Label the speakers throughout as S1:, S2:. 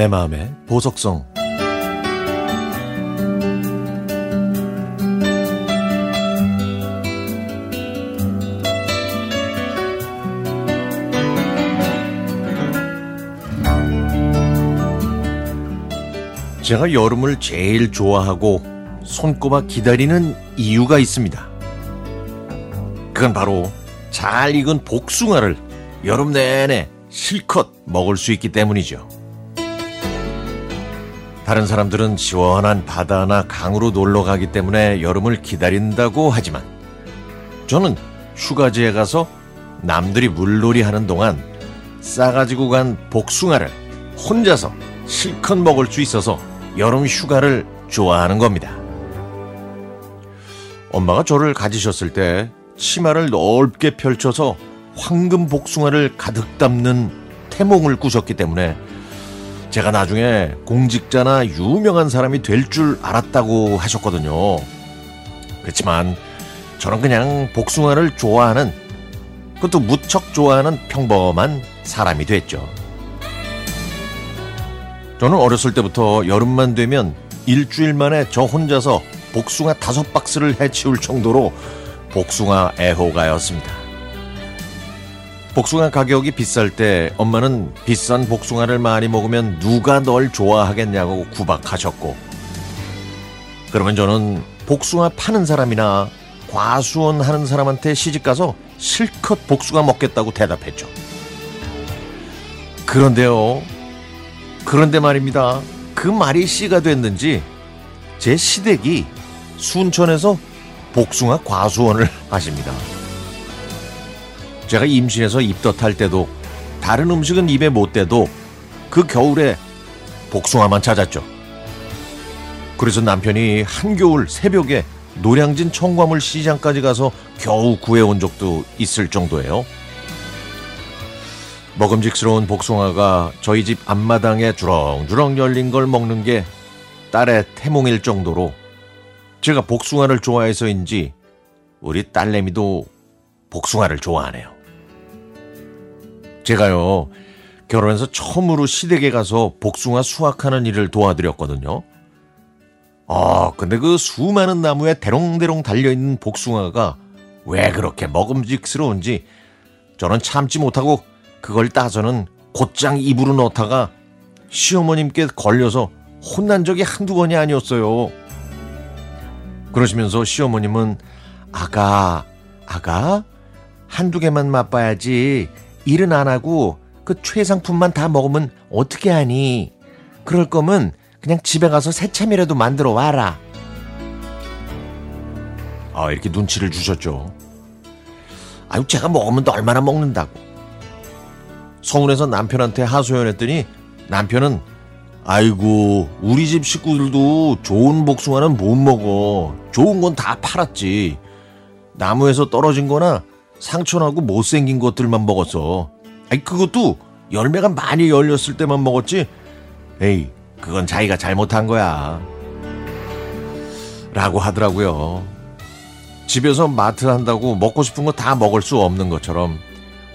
S1: 내 마음의 보석성 제가 여름을 제일 좋아하고 손꼽아 기다리는 이유가 있습니다. 그건 바로 잘 익은 복숭아를 여름 내내 실컷 먹을 수 있기 때문이죠. 다른 사람들은 시원한 바다나 강으로 놀러 가기 때문에 여름을 기다린다고 하지만 저는 휴가지에 가서 남들이 물놀이 하는 동안 싸가지고 간 복숭아를 혼자서 실컷 먹을 수 있어서 여름 휴가를 좋아하는 겁니다. 엄마가 저를 가지셨을 때 치마를 넓게 펼쳐서 황금 복숭아를 가득 담는 태몽을 꾸셨기 때문에 제가 나중에 공직자나 유명한 사람이 될 줄 알았다고 하셨거든요. 그렇지만 저는 그냥 복숭아를 좋아하는 그것도 무척 좋아하는 평범한 사람이 됐죠. 저는 어렸을 때부터 여름만 되면 일주일 만에 저 혼자서 복숭아 다섯 박스를 해치울 정도로 복숭아 애호가였습니다. 복숭아 가격이 비쌀 때 엄마는 비싼 복숭아를 많이 먹으면 누가 널 좋아하겠냐고 구박하셨고, 그러면 저는 복숭아 파는 사람이나 과수원 하는 사람한테 시집가서 실컷 복숭아 먹겠다고 대답했죠. 그런데요, 그런데 말입니다. 그 말이 씨가 됐는지 제 시댁이 순천에서 복숭아 과수원을 하십니다. 제가 임신해서 입덧할 때도 다른 음식은 입에 못 대도 그 겨울에 복숭아만 찾았죠. 그래서 남편이 한겨울 새벽에 노량진 청과물 시장까지 가서 겨우 구해온 적도 있을 정도예요. 먹음직스러운 복숭아가 저희 집 앞마당에 주렁주렁 열린 걸 먹는 게 딸의 태몽일 정도로 제가 복숭아를 좋아해서인지 우리 딸내미도 복숭아를 좋아하네요. 제가요, 결혼해서 처음으로 시댁에 가서 복숭아 수확하는 일을 도와드렸거든요. 아, 근데 그 수많은 나무에 대롱대롱 달려있는 복숭아가 왜 그렇게 먹음직스러운지 저는 참지 못하고 그걸 따서는 곧장 입으로 넣다가 시어머님께 걸려서 혼난 적이 한두 번이 아니었어요. 그러시면서 시어머님은 아가, 아가, 한두 개만 맛봐야지. 일은 안 하고 그 최상품만 다 먹으면 어떻게 하니? 그럴 거면 그냥 집에 가서 새참이라도 만들어 와라. 아, 이렇게 눈치를 주셨죠. 아유, 제가 먹으면 또 얼마나 먹는다고. 서운해서 남편한테 하소연했더니 남편은 아이고, 우리 집 식구들도 좋은 복숭아는 못 먹어. 좋은 건 다 팔았지. 나무에서 떨어진 거나 상처나고 못생긴 것들만 먹었어. 아니, 그것도 열매가 많이 열렸을 때만 먹었지. 에이, 그건 자기가 잘못한 거야. 라고 하더라고요. 집에서 마트 한다고 먹고 싶은 거 다 먹을 수 없는 것처럼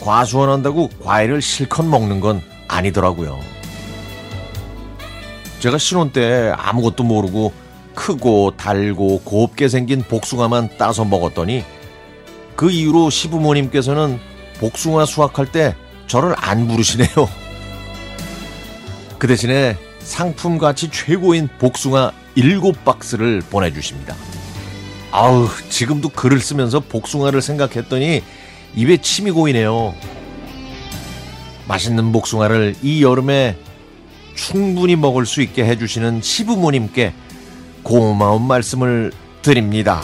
S1: 과수원 한다고 과일을 실컷 먹는 건 아니더라고요. 제가 신혼 때 아무것도 모르고 크고 달고 곱게 생긴 복숭아만 따서 먹었더니 그 이후로 시부모님께서는 복숭아 수확할 때 저를 안 부르시네요. 그 대신에 상품 가치 최고인 복숭아 7박스를 보내주십니다. 아우, 지금도 글을 쓰면서 복숭아를 생각했더니 입에 침이 고이네요. 맛있는 복숭아를 이 여름에 충분히 먹을 수 있게 해주시는 시부모님께 고마운 말씀을 드립니다.